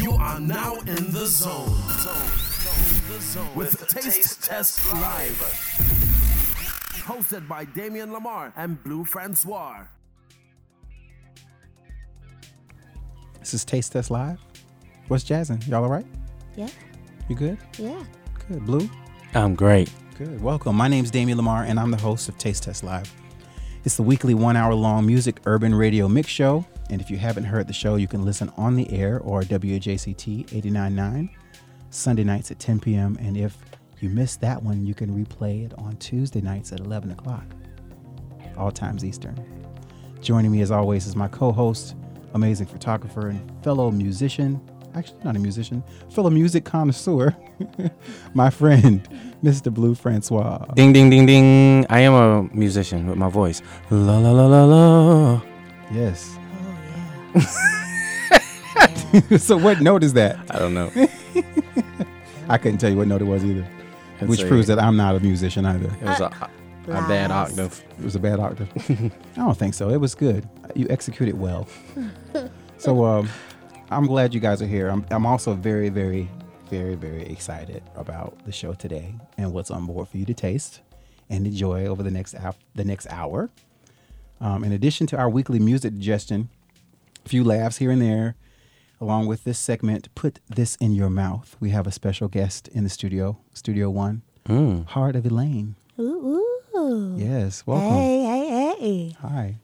You are now in the zone. With Taste Test Live. Hosted by Damien Lamar and Blue Francois. This is Taste Test Live. What's jazzing? Y'all all right? Yeah, You good? yeah. Good. Blue? I'm great. Good. Welcome. My name's Damien Lamar, and I'm the host of Taste Test Live. It's the weekly one hour long music urban radio mix show. And if you haven't heard the show, you can listen on the air or WJCT 89.9 Sunday nights at 10 p.m. And if you missed that one, you can replay it on Tuesday nights at 11 o'clock, all times Eastern. Joining me as always is my co host, amazing photographer, and fellow musician. Actually, not a musician, fellow music connoisseur, my friend, Mr. Blue Francois. Ding ding ding ding. I am a musician with my voice. La la la la la. Yes. Yeah. so, what note is that? I don't know. I couldn't tell you what note it was either, It's which a- proves that I'm not a musician either. it was a, a bad octave. It was a bad octave. I don't think so. It was good. You executed well. so um, I'm glad you guys are here. I'm, I'm also very, very, very, very excited about the show today and what's on board for you to taste and enjoy over the next hour. The next hour. Um, in addition to our weekly music digestion, a few laughs here and there, along with this segment, put this in your mouth. We have a special guest in the studio, Studio One, Mm. Heart of Elaine. Ooh, ooh. Yes, welcome. Hey, hey, hey. Hi.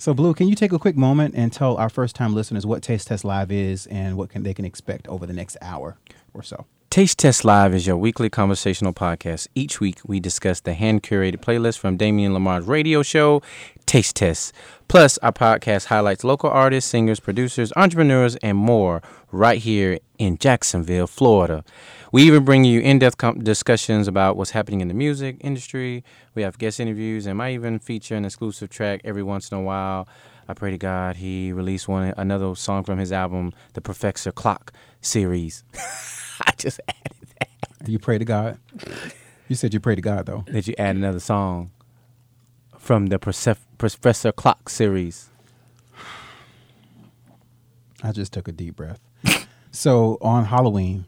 So, Blue, can you take a quick moment and tell our first-time listeners what Taste Test Live is and what can they can expect over the next hour or so? Taste Test Live is your weekly conversational podcast. Each week, we discuss the hand curated playlist from Damian Lamar's radio show, Taste Test. Plus, our podcast highlights local artists, singers, producers, entrepreneurs, and more right here in Jacksonville, Florida. We even bring you in depth com- discussions about what's happening in the music industry. We have guest interviews and might even feature an exclusive track every once in a while. I pray to God he released one another song from his album, the Professor Clock series. I just added that. You pray to God. You said you pray to God, though. Did you add another song from the Professor Clock series? I just took a deep breath. so on Halloween,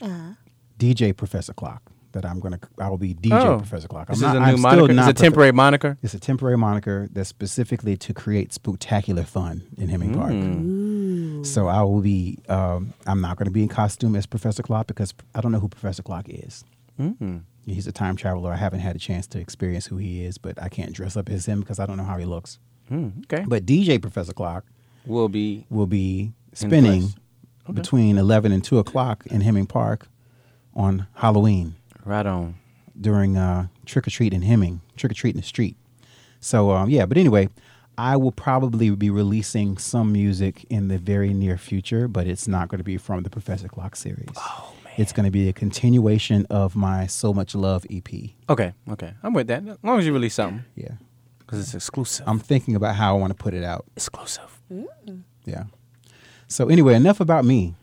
Uh, DJ Professor Clock. That I'm gonna. I will be DJ Oh, Professor Clock. This I'm is not- a new I'm still moniker. It's a profe- temporary moniker. It's a temporary moniker that's specifically to create spectacular fun in Hemming Park. Mm. So I will be. Um, I'm not going to be in costume as Professor Clock because I don't know who Professor Clock is. Mm. He's a time traveler. I haven't had a chance to experience who he is, but I can't dress up as him because I don't know how he looks. Mm, okay. But DJ Professor Clock We'll be will be spinning flesh. Okay. between 11 and 2 o'clock in Hemming Park on Halloween right on. during uh, Trick or Treat in Hemming, Trick or Treat in the Street. So, um, yeah, but anyway, I will probably be releasing some music in the very near future, but it's not going to be from the Professor Clock series. Oh man. It's going to be a continuation of my So Much Love E EP. Okay. Okay. I'm with that. As long as you release something, Yeah. because it's exclusive. I'm thinking about how I want to put it out. exclusive. Yeah. So anyway, enough about me.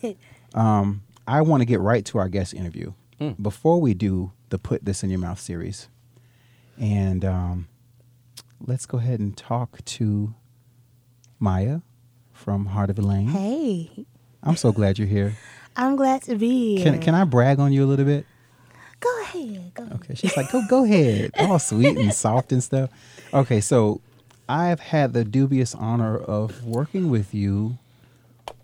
um, I want to get right to our guest interview. Mm. Before we do the "Put This in Your Mouth" series, and um, let's go ahead and talk to Maya from Heart of Elaine. hey, I'm so glad you're here. I'm glad to be here. Can can I brag on you a little bit? Go ahead. Go. Okay. She's like, go go ahead. All sweet and soft and stuff. Okay, so I've had the dubious honor of working with you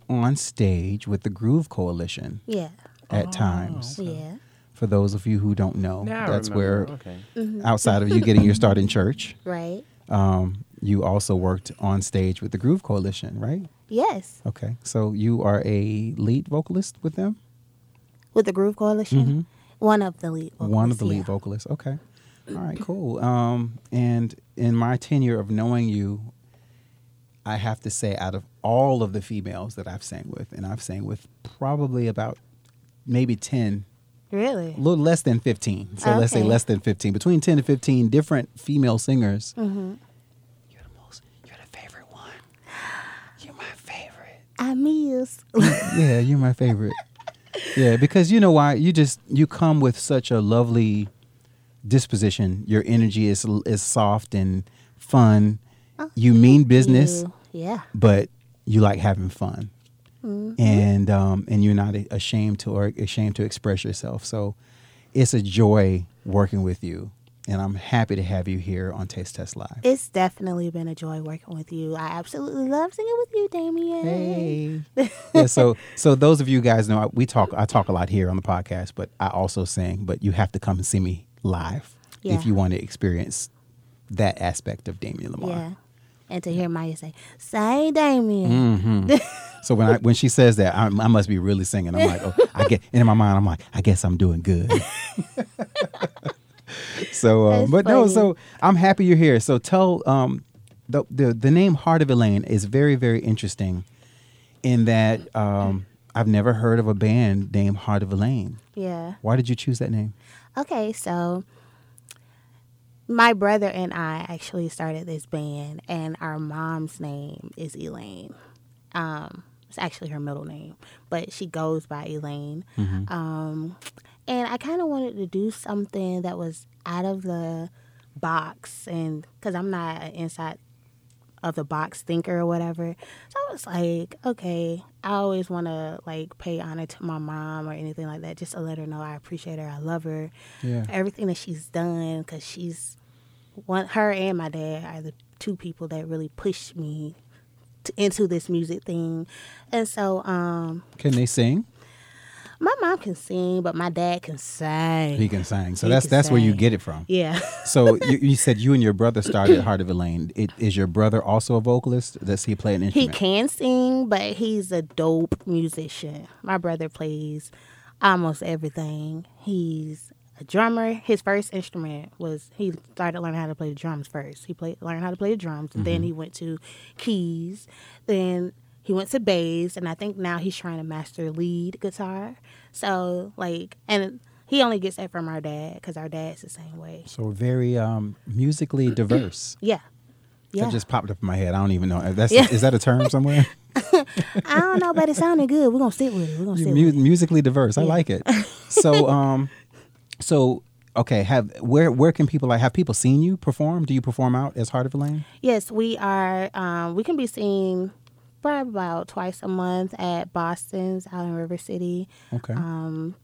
on stage with the Groove Coalition Yeah. at times. Yeah. For those of you who don't know, Now that's where Okay. outside of you getting your start in church, Right. um, you also worked on stage with the Groove Coalition, right? Yes. Okay. So you are a lead vocalist with them? With the Groove Coalition. Mhm. One of the lead. Vocalists, One of the lead yeah. vocalists. Okay. All right, cool. Um, and in my tenure of knowing you, I have to say, out of all of the females that I've sang with, and I've sang with probably about maybe 10, Really. a little less than 15. So let's say less than 15, between 10 and 15 different female singers. Mm-hmm. You're the most, you're the favorite one. You're my favorite. I miss. yeah, you're my favorite. Yeah, because you know why? You just you come with such a lovely disposition. Your energy is is soft and fun. Oh, you mean business, You. Yeah. but you like having fun. and um, and you're not ashamed to or ashamed to express yourself. So it's a joy working with you, and I'm happy to have you here on Taste Test Live. It's definitely been a joy working with you. I absolutely love singing with you, Damien. Hey. yeah, so so those of you guys know we talk I talk a lot here on the podcast, but I also sing, but you have to come and see me live Yeah. if you want to experience that aspect of Damian Lamar. Yeah. And to hear Maya say, "Say, Damien." Mm-hmm. So when I when she says that, I, I must be really singing. I'm like, oh, I get and in my mind, I'm like, I guess I'm doing good. so, That's but no, so I'm happy you're here. So tell um, the the the name Heart of Elaine is very very interesting, in that um, I've never heard of a band named Heart of Elaine. Yeah. Why did you choose that name? Okay, so my brother and I actually started this band, and our mom's name is Elaine. Um, it's actually her middle name, but she goes by Elaine. Um, and I kind of wanted to do something that was out of the box, and because I'm not an inside of the box thinker or whatever. So I was like, okay, I always want to like pay honor to my mom or anything like that, just to let her know I appreciate her, I love her, Yeah. everything that she's done, because she's one. Her and my dad are the two people that really pushed me to, into this music thing, and so um, Can they sing? my mom can sing, but my dad can sing. He can sing. So He that's that's where you get it from. yeah. So you, you said you and your brother started Heart of Elaine. It, is your brother also a vocalist? Does he play an instrument? He can sing, but he's a dope musician. My brother plays almost everything. He's a drummer. His first instrument was he started learning how to play the drums first. He played learned how to play the drums, and then he went to keys. Then he went to bass, and I think now he's trying to master lead guitar. So like, and he only gets that from our dad because our dad's the same way. So very um, musically diverse. Yeah, yeah. That just popped up in my head. I don't even know. That's Yeah. is that a term somewhere? I don't know, but it sounded good. We're gonna sit with it. We're gonna sit Mu- with it. musically diverse. I like it. So um, so okay. Have where where can people like have people seen you perform? Do you perform out as Heart of Elaine? Yes, we are. Um, we can be seen probably about twice a month at Boston's out in River City. Okay. Um,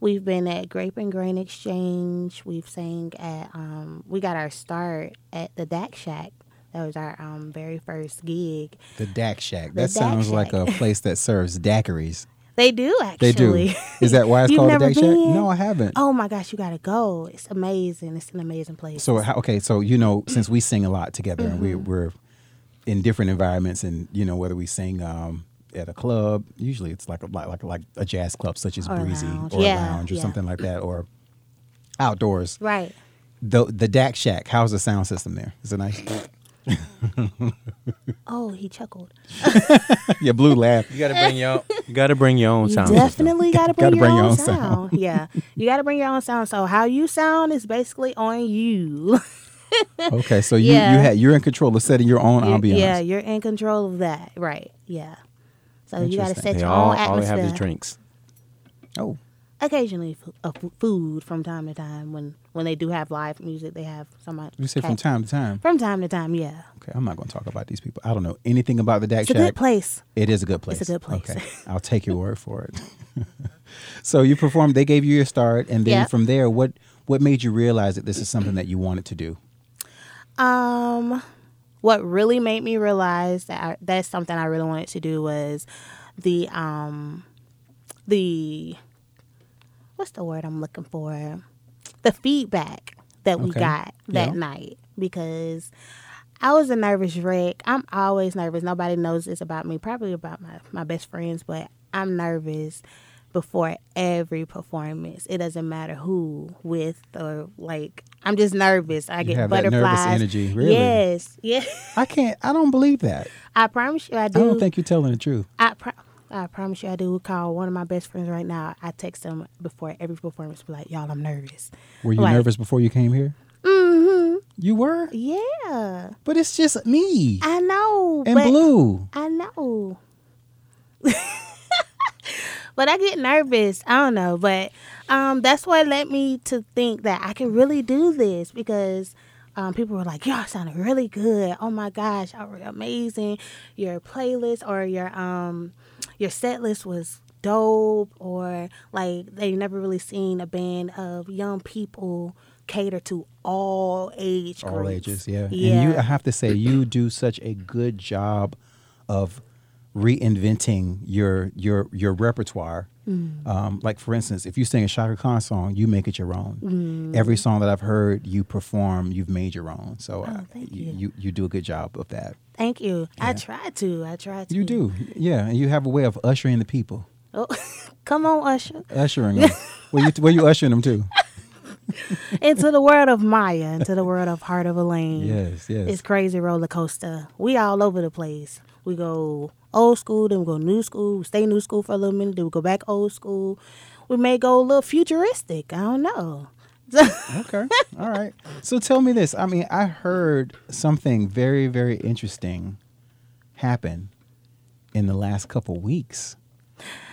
we've been at Grape and Grain Exchange. We've sang at. Um, we got our start at the Dak Shack. That was our um, very first gig. the Dak Shack. the That Dak sounds like a place that serves daiquiris. They do actually. They do. Is that why it's called the Dak Shack? No, I haven't. Oh my gosh, you gotta go! It's amazing. It's an amazing place. So okay, so you know, since we sing a lot together and we, Mm-hmm. we're in different environments, and you know whether we sing um, at a club, usually it's like a, like like like a jazz club such as Or Breezy lounge. or Yeah, a lounge or yeah. something like that, or outdoors. right. The the Dak Shack, how's the sound system there? Is it nice? Oh, he chuckled. yeah, Blue laugh. You gotta bring your you gotta bring your own You sound. system. definitely got to bring, Gotta your, bring your own own sound. sound. yeah, you got to bring your own sound. So how you sound is basically on you. Okay, so you Yeah. you had you're in control of setting your own You're- ambiance. yeah, you're in control of that. Right. Yeah. So you got to set They your all, own all they atmosphere. have is drinks. Oh, Occasionally, f- uh, f- food from time to time. When when they do have live music, they have somebody. you say from time to time. From time to time, yeah. Okay, I'm not going to talk about these people. I don't know anything about the Dak It's a good place. It is a good place. It's a good place. Okay, I'll take your word for it. so you performed. They gave you your start, and then from there, what what made you realize that this is something that you wanted to do? Um, what really made me realize that I, that's something I really wanted to do was the um the what's the word I'm looking for? The feedback that we Okay. got that Yeah. night because I was a nervous wreck. I'm always nervous. Nobody knows this about me, probably about my, my best friends, but I'm nervous before every performance. It doesn't matter who with or like I'm just nervous. I You get have that nervous butterflies. energy, really? Yes. Yeah. I can't. I don't believe that. I promise you I do. I do. don't think you're telling the truth. I pro- I promise you I do call one of my best friends right now. I text them before every performance be like, "Y'all, I'm nervous." Were you Like- nervous before you came here? Mm-hmm. You were, Yeah. but it's just me I know. and Blue. I know. but I get nervous. I don't know, but um, that's what led me to think that I can really do this because um, people were like, "Y'all sounded really good. Oh my gosh, y'all were amazing. Your playlist or your um, your set list was dope or like they never really seen a band of young people cater to all age all groups. ages yeah. yeah and you i have to say you do such a good job of reinventing your your your repertoire Mm. um, like for instance if you sing a Chaka Khan song you make it your own. Mm. every song that i've heard you perform you've made your own. So uh, Oh, thank you, you. you you do a good job of that. Thank you. I Yeah. try to. I try to. You do. Yeah and you have a way of ushering the people. Oh, come on usher. Ushering them. Where you where you ushering them to? Into the world of maya into the world of heart of elaine. Yes yes. It's crazy roller coaster. We all over the place. We go old school, then we go new school. We stay new school for a little minute, then we go back old school. We may go a little futuristic. I don't know. Okay. All right. So tell me this. I mean, I heard something very, very interesting happen in the last couple weeks.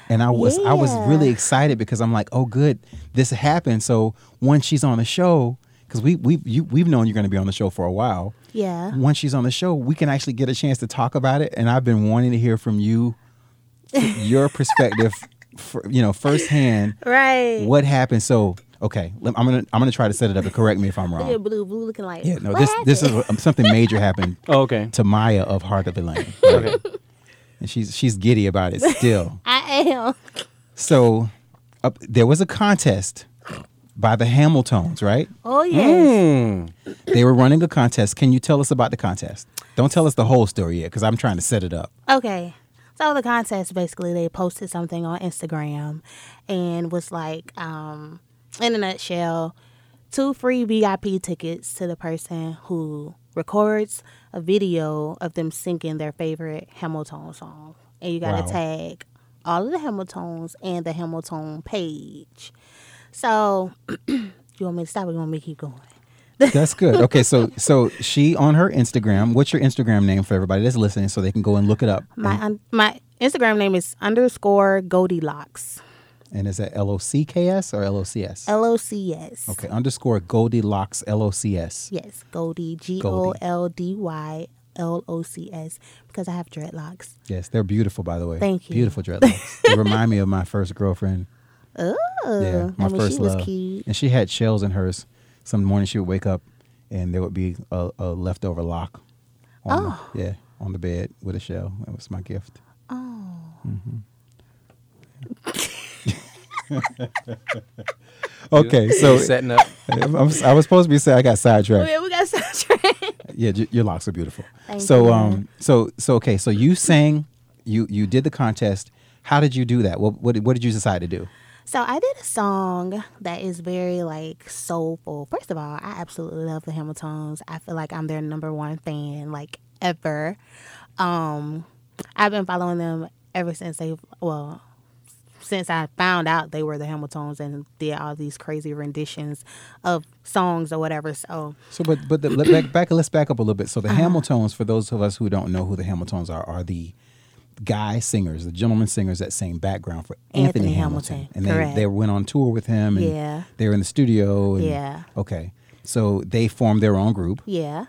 And I was I was really excited because I'm like, oh good, this happened. So once she's on the show, because we we you, we've known you're going to be on the show for a while. yeah. Once she's on the show, we can actually get a chance to talk about it. And I've been wanting to hear from you, your perspective, for, you know, firsthand Right. what happened. So okay, I'm gonna I'm gonna try to set it up. And correct me if I'm Look at wrong. blue, blue looking like. Yeah, no, "What this this is um, something major happened Oh, okay. to Maya of Heart of Elaine, Okay. and she's she's giddy about it still. I am. So uh, there was a contest by the Hamiltons, right? Oh yes. Mm. They were running a contest. Can you tell us about the contest? Don't tell us the whole story yet, because I'm trying to set it up. Okay. So the contest basically they posted something on Instagram and was like, um, in a nutshell, two free VIP tickets to the person who records a video of them singing their favorite Hamilton song. And you gotta Wow. tag all of the Hamiltons and the Hamilton page. So you want me to stop or you want me to keep going? That's good. Okay, so so she on her Instagram. What's your Instagram name for everybody that's listening, so they can go and look it up? My un- my Instagram name is underscore Goldilocks. and is that L O C K S or L O C S? L O C S. Okay, underscore Goldilocks L O C S. Yes, Goldie. G O L D Y L O C S. Because I have dreadlocks. Yes, they're beautiful, by the way. Thank you. Beautiful dreadlocks. they remind me of my first girlfriend. Oh, Yeah, my I mean, first love. And she had shells in hers. Some morning she would wake up, and there would be a, a leftover lock. On Oh. The, yeah, on the bed with a shell. That was my gift. Oh, Okay, so setting up. I'm- I'm- I was supposed to be saying I got oh sidetracked. yeah, we got sidetracked. Yeah, j- your locks are beautiful. Thank so, you. um, so, so, okay, so you sang, you you did the contest. How did you do that? What what, what did you decide to do? So I did a song that is very like soulful. First of all, I absolutely love the Hamiltons. I feel like I'm their number one fan, like ever. Um, I've been following them ever since they well, since I found out they were the Hamiltons and did all these crazy renditions of songs or whatever. So So, but but the, back, back let's back up a little bit. So Uh-huh. the Hamiltons, for those of us who don't know who the Hamiltons are, are the guy singers, the gentleman singers that sang background for Anthony, Anthony Hamilton, Hamilton, and they they went on tour with him. And Yeah. they were in the studio. And, Yeah. Okay. So they formed their own group yeah,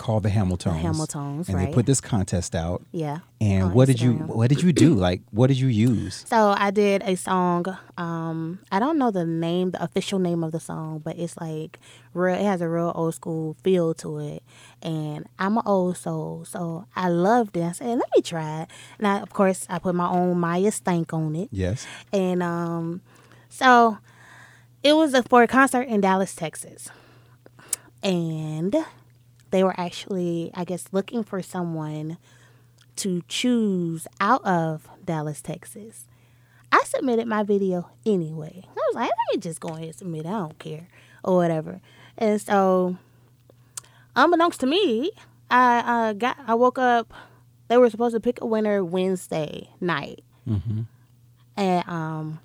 called the Hamiltons. Hamiltons, and they put this contest out. yeah. And on what did you what did you do? Like what did you use? So I did a song. Um, I don't know the name, the official name of the song, but it's like real. It has a real old school feel to it, and I'm an old soul, so I loved it. I said, "Let me try it." And I, of course, I put my own Maya stank on it, Yes. and um, so it was a, for a concert in Dallas, Texas, and they were actually, I guess, looking for someone to choose out of Dallas, Texas. I submitted my video anyway. I was like, let me just go ahead and submit. I don't care or whatever. And so, unbeknownst to me, I uh, got I woke up. They were supposed to pick a winner Wednesday night, Mm-hmm. and um,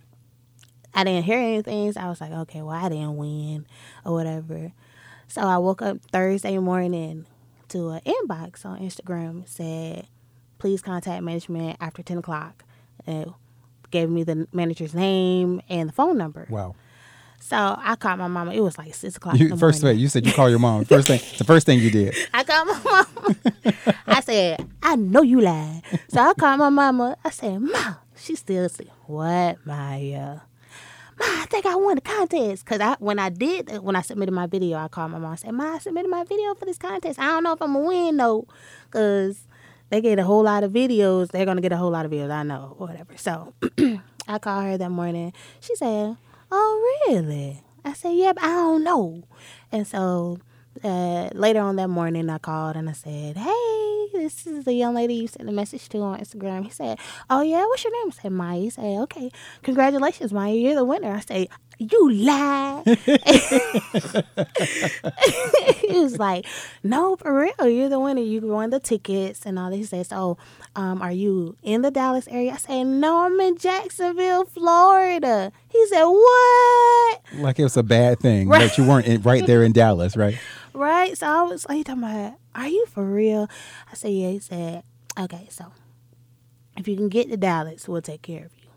I didn't hear anything. So I was like, okay, well, I didn't win or whatever. So I woke up Thursday morning to an inbox on Instagram said, please contact management after 10 o'clock. It gave me the manager's name and the phone number. Wow. So I called my mama. It was like 6 o'clock in You, first, wait, morning. you said you call your mom. First thing, the first thing you did. I called my mama. I said, I know you lied. So I called my mama. I said, Mom, She still said, "What, Maya?" Ma, I think I won the contest because I when I did when I submitted my video, I called my mom and said, "Ma, I submitted my video for this contest. I don't know if I'm gonna win though, because they get a whole lot of videos. They're gonna get a whole lot of videos. I know, or whatever." So I called her that morning. She said, "Oh, really?" I said, "Yeah, I don't know." And so uh, later on that morning, I called and I said, "Hey, this is the young lady you sent a message to on Instagram." He said, "Oh yeah, what's your name?" I said, "Maya." He said, "Okay, congratulations, Maya, you're the winner." I say, "You lie." he was like, "No, for real, you're the winner. You won the tickets and all." This. He said, "So, um, are you in the Dallas area?" I said, "No, I'm in Jacksonville, Florida." He said, "What?" Like it was a bad thing Right. that you weren't in, right there in Dallas, right? Right? So I was like, talking about, are you for real? I said, yeah. He said, okay, so if you can get to Dallas, we'll take care of you.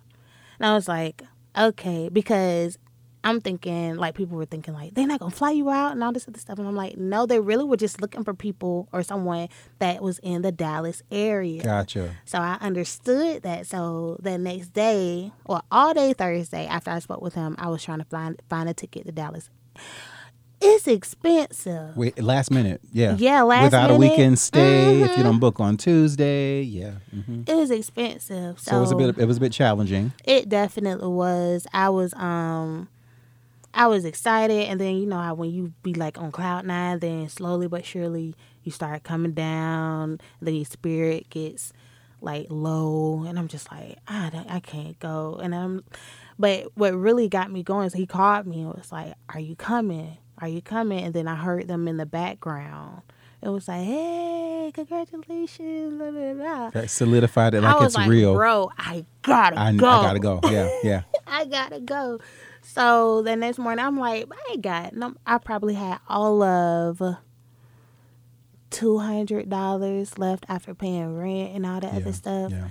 And I was like, okay, because I'm thinking, like, people were thinking, like, they're not going to fly you out and all this other stuff. And I'm like, no, they really were just looking for people or someone that was in the Dallas area. Gotcha. So I understood that. So the next day, or all day Thursday, after I spoke with him, I was trying to find find a ticket to Dallas. It's expensive. Wait, last minute, yeah. Yeah, last Without a weekend stay, if you Mhm. don't book on Tuesday, yeah. hmm It was expensive. So, So, it was a bit. It was a bit challenging. It definitely was. I was um I was excited and then you know how when you be like on cloud nine, then slowly but surely you start coming down, then your spirit gets like low and I'm just like, I I can't go. And I'm but what really got me going is he called me and was like, Are you coming? Are you coming? And then I heard them in the background. It was like, Hey, congratulations, blah, blah, blah. That solidified it like it's like, real. bro, I gotta I, I gotta go. Yeah, yeah. I gotta go. So the next morning, I'm like, I ain't got. No, I probably had all of two hundred dollars left after paying rent and all that yeah, other stuff. Yeah.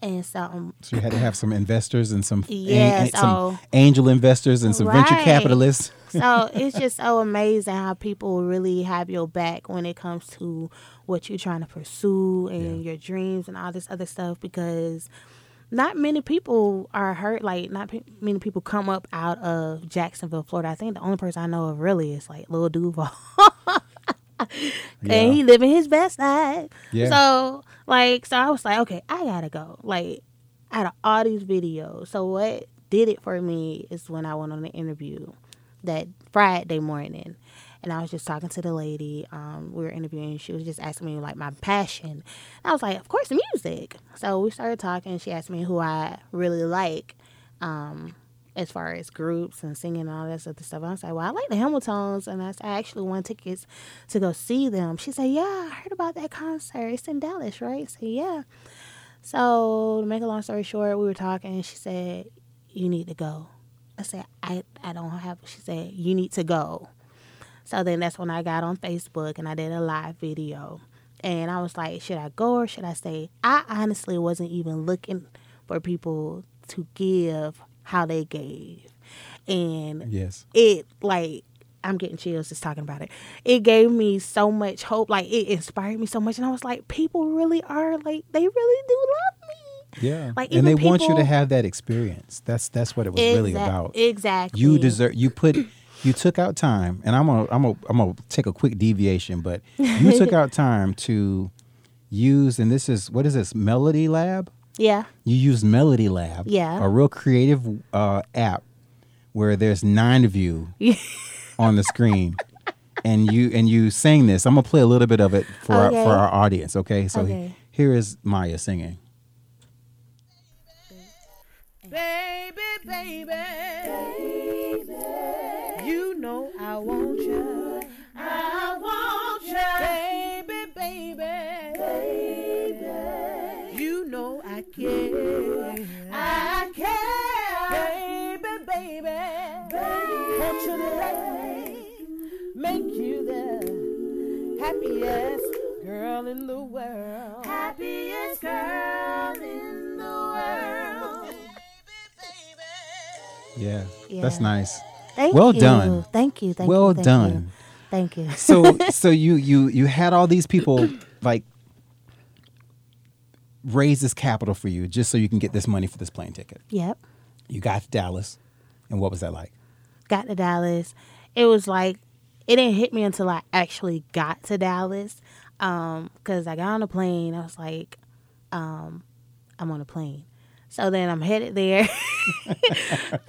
And so, um, So you had to have some investors and some, an- Yeah, some angel investors and some venture capitalists. so it's just so amazing how people really have your back when it comes to what you're trying to pursue and Yeah. your dreams and all this other stuff because not many people are hurt like not pe- many people come up out of Jacksonville, Florida. I think the only person I know of really is like Lil Duval. Yeah. and he living his best life. Yeah. So like, so I was like, okay, I gotta go. Like, out of all these videos, so what did it for me is when I went on the interview that Friday morning, and I was just talking to the lady. Um, we were interviewing. She was just asking me like my passion. And I was like, of course, music. So we started talking. She asked me who I really like. Um, as far as groups and singing and all that sort of stuff. I was like, well, I like the Hamiltons, and I actually won tickets to go see them. She said, yeah, I heard about that concert. It's in Dallas, right? I said, yeah. So to make a long story short, we were talking, and she said, you need to go. I said, I, I don't have, she said, you need to go. So then that's when I got on Facebook and I did a live video. And I was like, should I go or should I stay? I honestly wasn't even looking for people to give how they gave. And Yes. it like I'm getting chills just talking about it. It gave me so much hope. Like it inspired me so much, and I was like, people really are like they really do love me. Yeah. Like, and they even want you to have that experience. That's that's what it was really about. Exactly. You deserve. You put. You took out time, and I'm gonna. I'm gonna. I'm gonna take a quick deviation, but you took out time to use, and this is what is this Melody Lab? Yeah. You use Melody Lab, Yeah. a real creative uh, app where there's nine of you on the screen, and you and you sang this. I'm gonna play a little bit of it for our, for our audience. Okay, so Okay. here is Maya singing. Baby, baby, baby, you know I want you. I want you. Baby, baby, Baby. you know I care. I care. Baby, baby, want you to let me make you the happiest girl in the world. Happiest girl in the world. Baby baby Yeah, that's nice. Thank Well you. done. Thank you. Thank well you. thank done. You. Thank you. so so you you you had all these people like raise this capital for you just so you can get this money for this plane ticket. Yep. You got to Dallas, and what was that like? got to Dallas, it was like it didn't hit me until I actually got to Dallas. Um, cause I got on the plane, I was like, um, I'm on a plane. So then I'm headed there.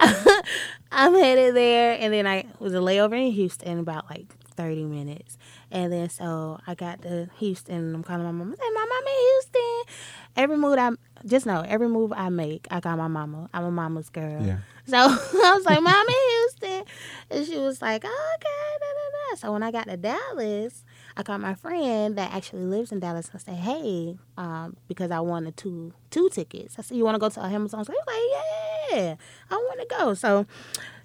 I'm headed there, and then I was a layover in Houston about like 30 minutes, and then so I got to Houston. And I'm calling my mama. I said, "My mama in Houston." Every move I just know, every move I make, I got my mama. I'm a mama's girl. Yeah. So I was like, "Mom in Houston," and she was like, "Oh, "Okay." Da, da, da. So when I got to Dallas, I called my friend that actually lives in Dallas. I said, "Hey," um, because I wanted two two tickets. I said, "You want to go to a Hamilton?" He was like, "Yeah, I want to go." So,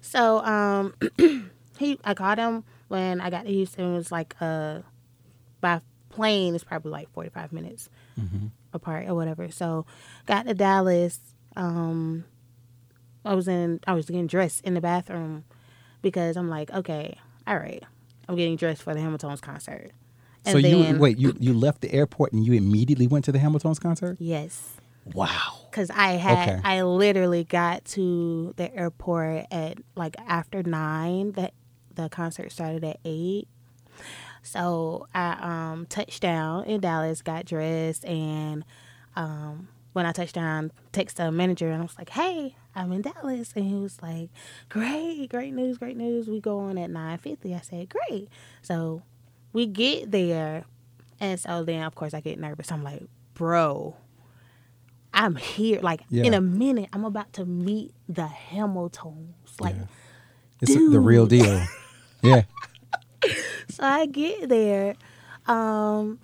so um, he I called him when I got to Houston. It was like uh, by plane, it's probably like forty five minutes apart or whatever. So, got to Dallas. Um, I was in I was getting dressed in the bathroom because I'm like, okay, all right, I'm getting dressed for the Hamilton's concert. And so you wait, you you left the airport and you immediately went to the Hamilton's concert? Yes. Wow. Cause I had Okay. I literally got to the airport at like after nine. That the concert started at eight. So I um touched down in Dallas, got dressed, and um when I touched down, text the manager and I was like, "Hey, I'm in Dallas," and he was like, "Great, great news, great news. We go on at nine fifty. I said, "Great." So we get there, and so then of course I get nervous. I'm like, "Bro." I'm here. Like Yeah. in a minute, I'm about to meet the Hamiltons. Like, Yeah. It's the real deal. yeah. so I get there. Um,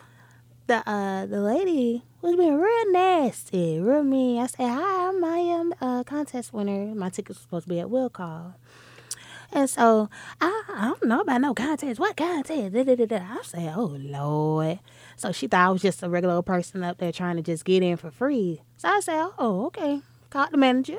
the uh the lady was being real nasty, real mean. I said, "Hi, I'm Maya, I'm the uh, contest winner. My tickets supposed to be at will call." And so I, I don't know about no contest. What contest? Da, da, da. I said, "Oh Lord." So she thought I was just a regular old person up there trying to just get in for free. So I said, "Oh, okay." Called the manager,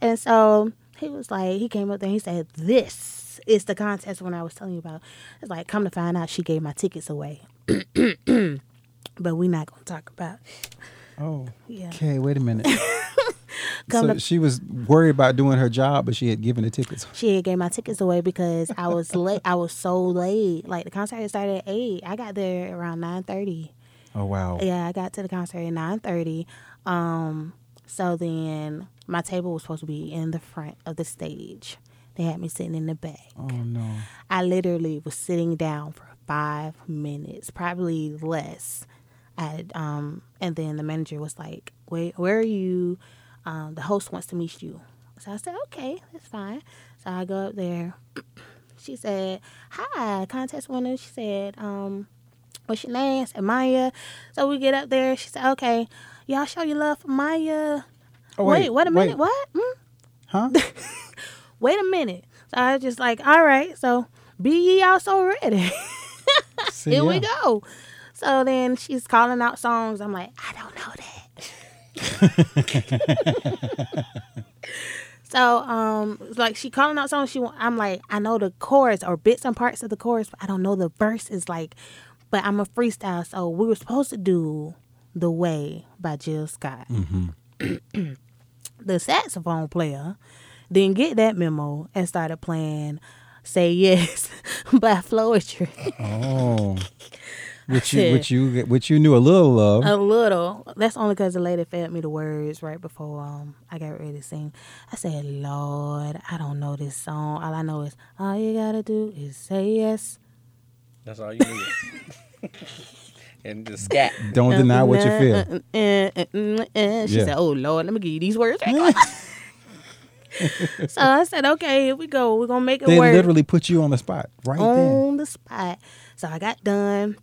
and so he was like, he came up there. and He said, "This is the contest when I was telling you about." It's like, come to find out, she gave my tickets away. but we're not gonna talk about. it. Oh. Yeah. Okay, wait a minute. Come so to- she was worried about doing her job, but she had given the tickets. She had gave my tickets away because I was late. I was so late. Like the concert started at eight. I got there around nine thirty. Oh wow. Yeah, I got to the concert at nine thirty. Um, so then my table was supposed to be in the front of the stage. They had me sitting in the back. Oh no. I literally was sitting down for five minutes, probably less. I um, and then the manager was like, "Wait, where are you? Um, the host wants to meet you." So I said, "Okay, that's fine." So I go up there. She said, "Hi, contest winner." She said, um, "What's your name?" I said, "Maya." So we get up there. She said, "Okay, y'all show your love for Maya." Oh, wait, wait, wait a minute. wait. What? Mm? Huh? Wait a minute. So I was just like, all right, so be ye also ready. See, Here we go. So then she's calling out songs. I'm like, I don't know that. so um, like she calling out songs. She, I'm like, I know the chorus or bits and parts of the chorus, but I don't know the verse. Is like, but I'm a freestyle. So we were supposed to do "The Way" by Jill Scott. the saxophone player didn't get that memo and started playing "Say Yes" by Floetry. Oh. Which you, which you, which you knew a little of. A little. That's only because the lady fed me the words right before um I got ready to sing. I said, Lord, I don't know this song. All I know is all you gotta do is say yes. That's all you need. and the scat. Don't deny what you feel. Uh, uh, uh. She Yeah. said, Oh Lord, let me give you these words. so I said, Okay, here we go. We're gonna make it They work. literally put you on the spot right then. on the spot. So I got done.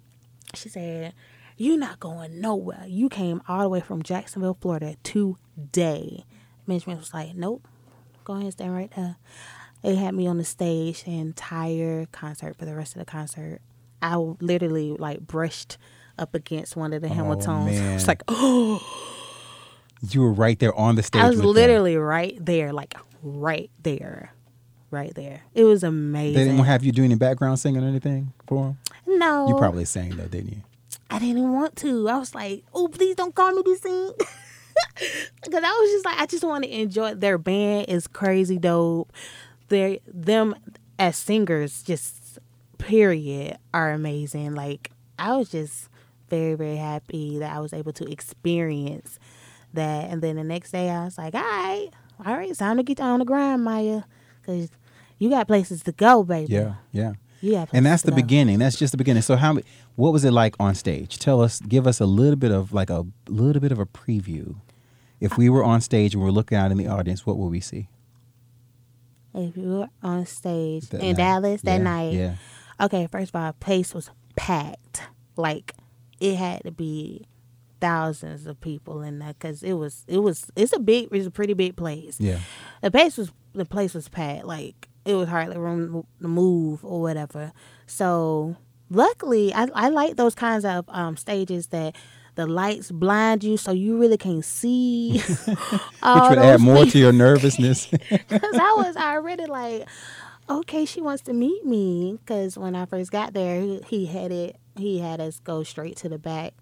She said, You're not going nowhere. You came all the way from Jacksonville, Florida today. Management was like, Nope. Go ahead and stand right there. They had me on the stage the entire concert for the rest of the concert. I literally like brushed up against one of the oh, Hamiltons. It's like, oh, You were right there on the stage. I was with them. literally right there, like right there, right there. It was amazing. They didn't have you do any background singing or anything for them. no, You probably sang though, didn't you? I didn't want to. I was like, oh, please don't call me to sing. Because I was just like, I just want to enjoy. Their band is crazy dope. They them as singers, just period, are amazing. Like I was just very very happy that I was able to experience that. And then the next day, I was like, all right, all right, time to get on the grind, Maya, because you got places to go, baby. Yeah, yeah. You got And that's the go. beginning. That's just the beginning. So how what was it like on stage? Tell us, give us a little bit of like a little bit of a preview. If we were on stage and we're looking out in the audience, what will we see? If you were on stage That in night. Dallas that Yeah, night, Yeah. okay, first of all, place was packed. Like it had to be thousands of people in there because it was it was it's a big it's a pretty big place. Yeah. The place was the place was packed. Like it was hardly room to move or whatever. So luckily, I I like those kinds of um, stages that. The lights blind you, so you really can't see. Which would add more to your nervousness. Because I was already like, okay, she wants to meet me. Because when I first got there, he, he had it. He had us go straight to the back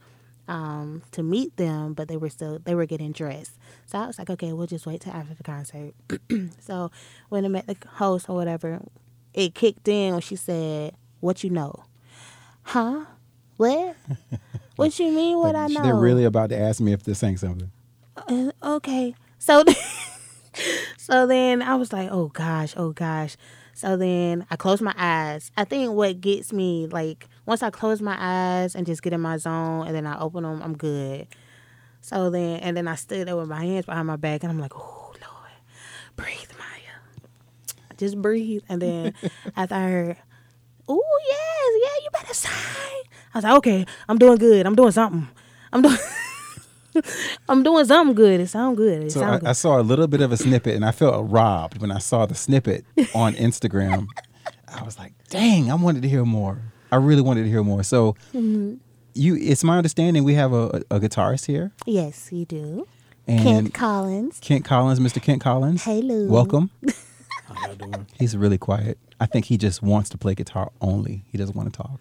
um, to meet them, but they were still they were getting dressed. So I was like, okay, we'll just wait till after the concert. so when I met the host or whatever, it kicked in when she said, "What you know?" Huh? What? what you mean? What I know? They're really about to ask me if they're saying something. Uh, okay. So so then I was like, oh gosh, oh gosh. So then I closed my eyes. I think what gets me like once I close my eyes and just get in my zone and then I open them, I'm good. So then and then I stood there with my hands behind my back and I'm like, oh Lord, breathe, Maya. Just breathe. And then after I heard, oh yes, yeah, you better sign. I was like, okay, I'm doing good. I'm doing something. I'm doing. I'm doing something good. It sounds good. It So sound I, good. I saw a little bit of a snippet, and I felt robbed when I saw the snippet on Instagram. I was like, "Dang, I wanted to hear more. I really wanted to hear more." So, Mm-hmm. you, it's my understanding we have a, a guitarist here, yes, you do. and Kent Collins. Kent Collins, Mr. Kent Collins. Hey, Lou. Welcome. How y'all doing? He's really quiet. I think he just wants to play guitar only. He doesn't want to talk.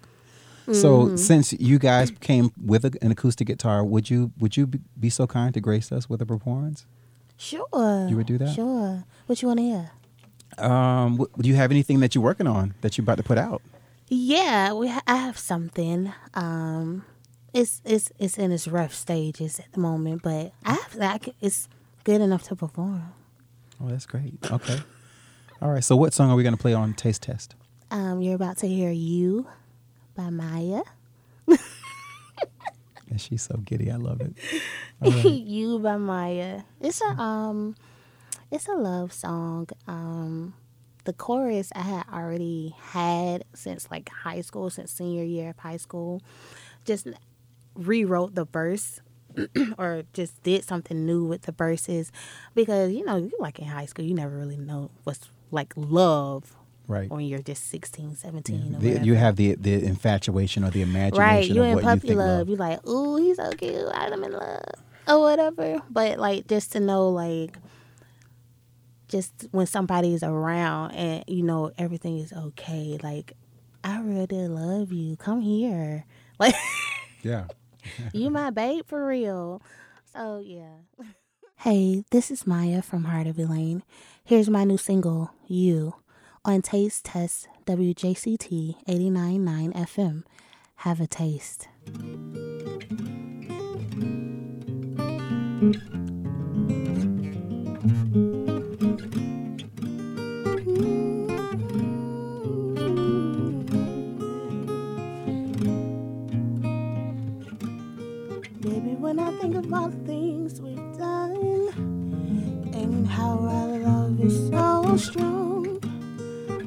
So since you guys came with a, an acoustic guitar, would you would you be, be so kind to grace us with a performance? Sure. You would do that? Sure. What you want to hear? Um, wh- do you have anything that you're working on that you're about to put out? Yeah, we ha- I have something. Um, it's it's it's in its rough stages at the moment, but I have like it's good enough to perform. Oh, that's great. Okay. All right. So what song are we going to play on Taste Test? Um, you're about to hear "You" by Maya. And she's so giddy. I love it. Right. you by Maya. It's a um it's a love song. Um the chorus I had already had since like high school, since senior year of high school. Just rewrote the verse or just did something new with the verses because you know, you like in high school, you never really know what's like love Right. when you're just 16, 17 or The- you have the the infatuation or the imagination Right, you of in what you puppy think love. love. You like, ooh, he's so cute. I'm in love, or whatever. But like, just to know, like, just when somebody's around and you know everything is okay. Like, I really love you. Come here, like, Yeah. you my babe for real. So yeah. Hey, this is Maya from Heart of Elaine. Here's my new single, You, on Taste Test WJCT 89.9 FM. Have a taste. Think about things we've done and how our love is so strong,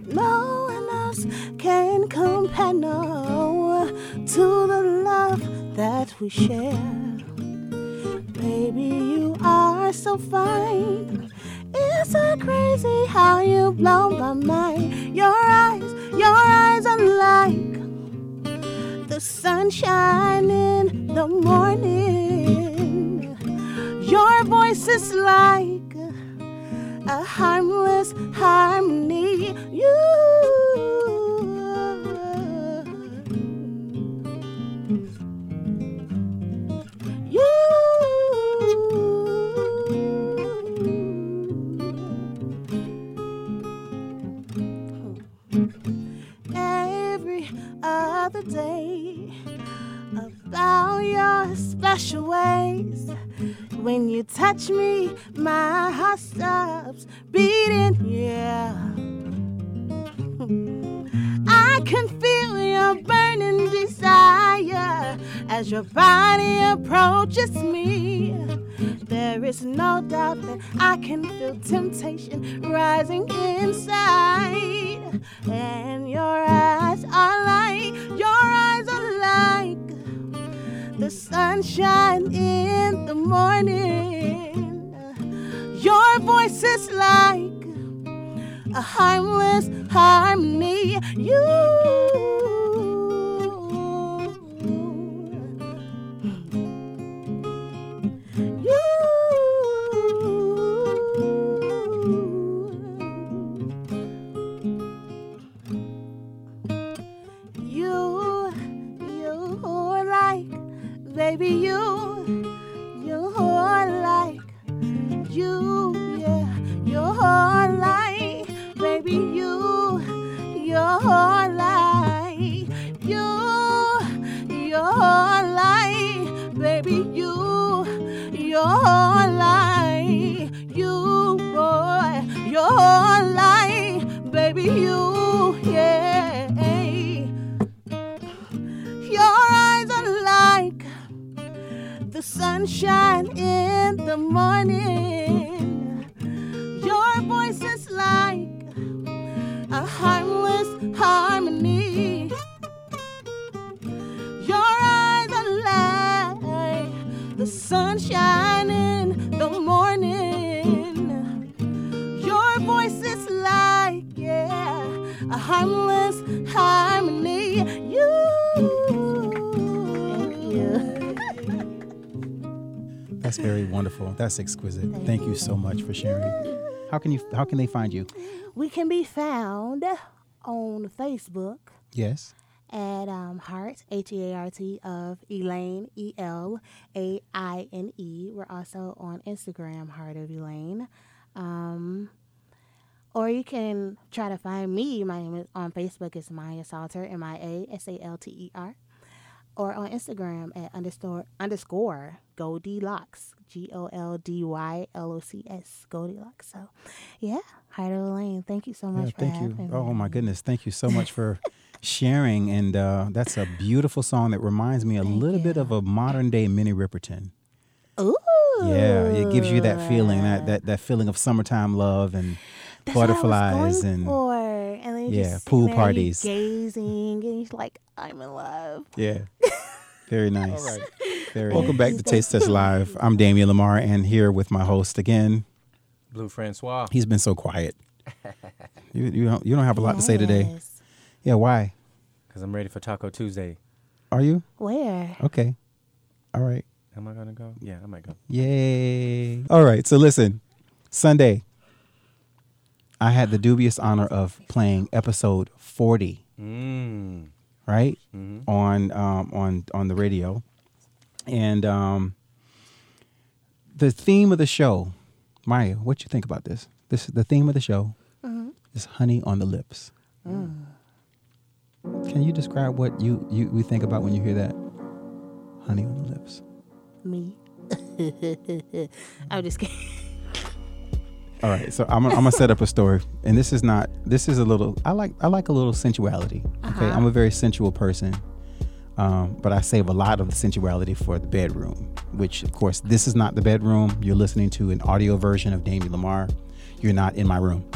no one else can compare no to the love that we share. Baby, you are so fine. It's so crazy how you blow my mind. Your eyes, your eyes are like the sunshine in the morning. Your voice is like a harmless harmony. You When you touch me, my heart stops beating. Yeah. I can feel your burning desire as your body approaches me. There is no doubt that I can feel temptation rising inside. And your eyes are like, your eyes are like the sunshine in the morning. Your voice is like a harmless harmony. You. You, baby, you, you are like, you, sunshine in the morning. Very wonderful. That's exquisite. Thank you so much for sharing. How can you? How can they find you? We can be found on Facebook Yes. at um, Heart, H E A R T, of Elaine, E L A I N E. We're also on Instagram, Heart of Elaine. Um, or you can try to find me. My name is on Facebook is Maya Salter, M I A S A L T E R. Or on Instagram at underscore underscore Goldilocks, G O L D Y L O C S, Goldilocks. So, yeah, Heart of Elaine. Thank you so much Yeah, for thank having you. me. Oh my goodness, thank you so much for sharing. And uh, that's a beautiful song that reminds me a Thank little bit of a modern day Minnie Riperton. Ooh. Yeah, it gives you that feeling, that that, that feeling of summertime love and That's what I was butterflies and for. And yeah, just pool sitting there, you're parties. gazing, and he's like, "I'm in love." yeah. Very nice. All right. Very Welcome back to Taste Test Live. I'm Damien Lamar and here with my host again. Blue Francois. He's been so quiet. You you don't you don't have a lot to say today. Yes. Yeah, why? Because I'm ready for Taco Tuesday. Are you? Where? Okay. All right. Am I going to go? Yeah, I might go. Yay. All right. So listen, Sunday, I had the dubious honor of playing episode 40, Mmm. right? Mm-hmm. On um, on on the radio. And um, the theme of the show, Maya, what do you think about this? This the theme of the show is honey on the lips. Can you describe what you, you we think about when you hear that? Honey on the lips. Me. I'm just kidding. All right, so I'm, I'm gonna set up a story, and this is not. This is a little. I like. I like a little sensuality. Okay, I'm a very sensual person, um, but I save a lot of the sensuality for the bedroom. Which, of course, this is not the bedroom. You're listening to an audio version of Damien Lamar. You're not in my room,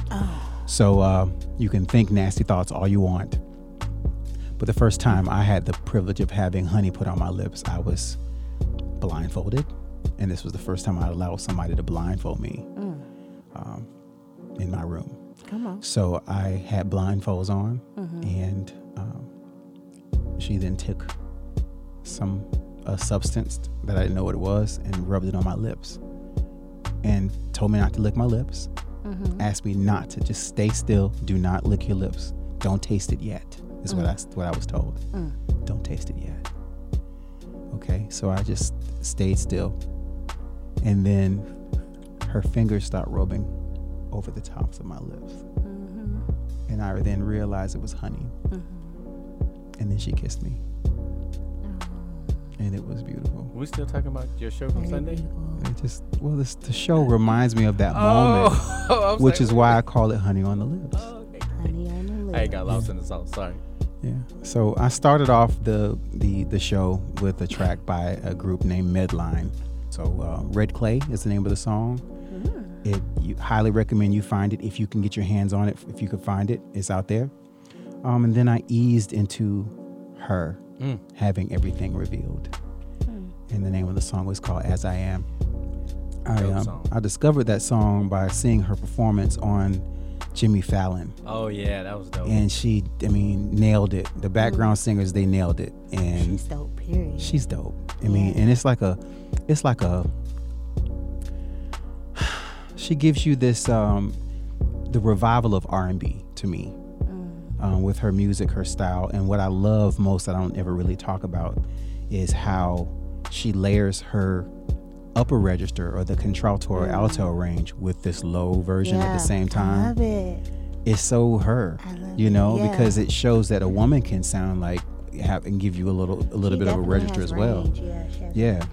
so uh, you can think nasty thoughts all you want. But the first time I had the privilege of having honey put on my lips, I was blindfolded, and this was the first time I allowed somebody to blindfold me um, in my room. Come on. So I had blindfolds on, and um, she then took some a substance that I didn't know what it was and rubbed it on my lips, and told me not to lick my lips. Asked me not to just stay still. Do not lick your lips. Don't taste it yet. Is what I what I was told. Don't taste it yet. Okay, so I just stayed still, and then her fingers start rubbing over the tops of my lips. And I then realized it was honey. And then she kissed me. and it was beautiful. We still talking about your show from Sunday? It just well, this the show reminds me of that moment, I which like, is why I call it "Honey on the Lips." Oh, okay. Honey on the lips. I got lost in the song. Sorry. Yeah. So I started off the the the show with a track by a group named Medline. So uh, Red Clay is the name of the song. It you highly recommend you find it if you can get your hands on it. If you could find it, it's out there. Um, and then I eased into her Mm. having everything revealed. And the name of the song was called As I Am. I um. I discovered that song by seeing her performance on Jimmy Fallon Oh yeah, that was dope. and she i mean nailed it the background singers they nailed it and She's dope. Period. she's dope i mean Yeah. and it's like a it's like a she gives you this um the revival of r&b to me um, with her music her style. And what i love most that i don't ever really talk about is how she layers her upper register or the contralto or alto range with this low version at the same I time. love it. it's so her I love you it, know yeah. because it shows that a woman can sound like have and give you a little a little She bit of a register as well. range, Yeah, she has yeah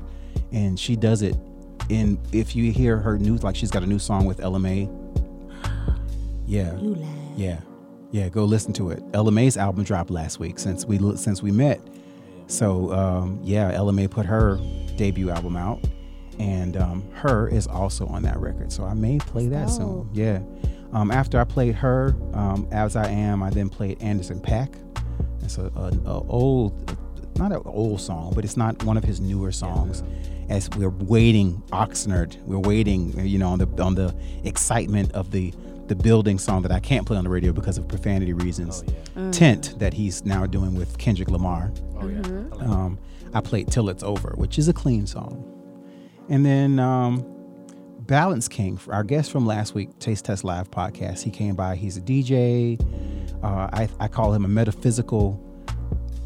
and she does it in if you hear her new like she's got a new song with Ella Mai yeah. You laugh. yeah. Yeah go listen to it. Ella Mai's album dropped last week since we since we met. So um, yeah Ella Mai put her debut album out and um, her is also on that record. So I may play that soon. Yeah. Um, after I played her um, as I am I then played Anderson Paak it's a, a, a old not an old song but it's not one of his newer songs as we're waiting Oxnard we're waiting you know on the on the excitement of the the building song that I can't play on the radio because of profanity reasons Oh yeah. tent that he's now doing with Kendrick Lamar Oh yeah. Mm-hmm. I um, I played Till It's Over, which is a clean song. And then um, Balance King, our guest from last week, Taste Test Live podcast, he came by. He's a DJ. Uh, I, I call him a metaphysical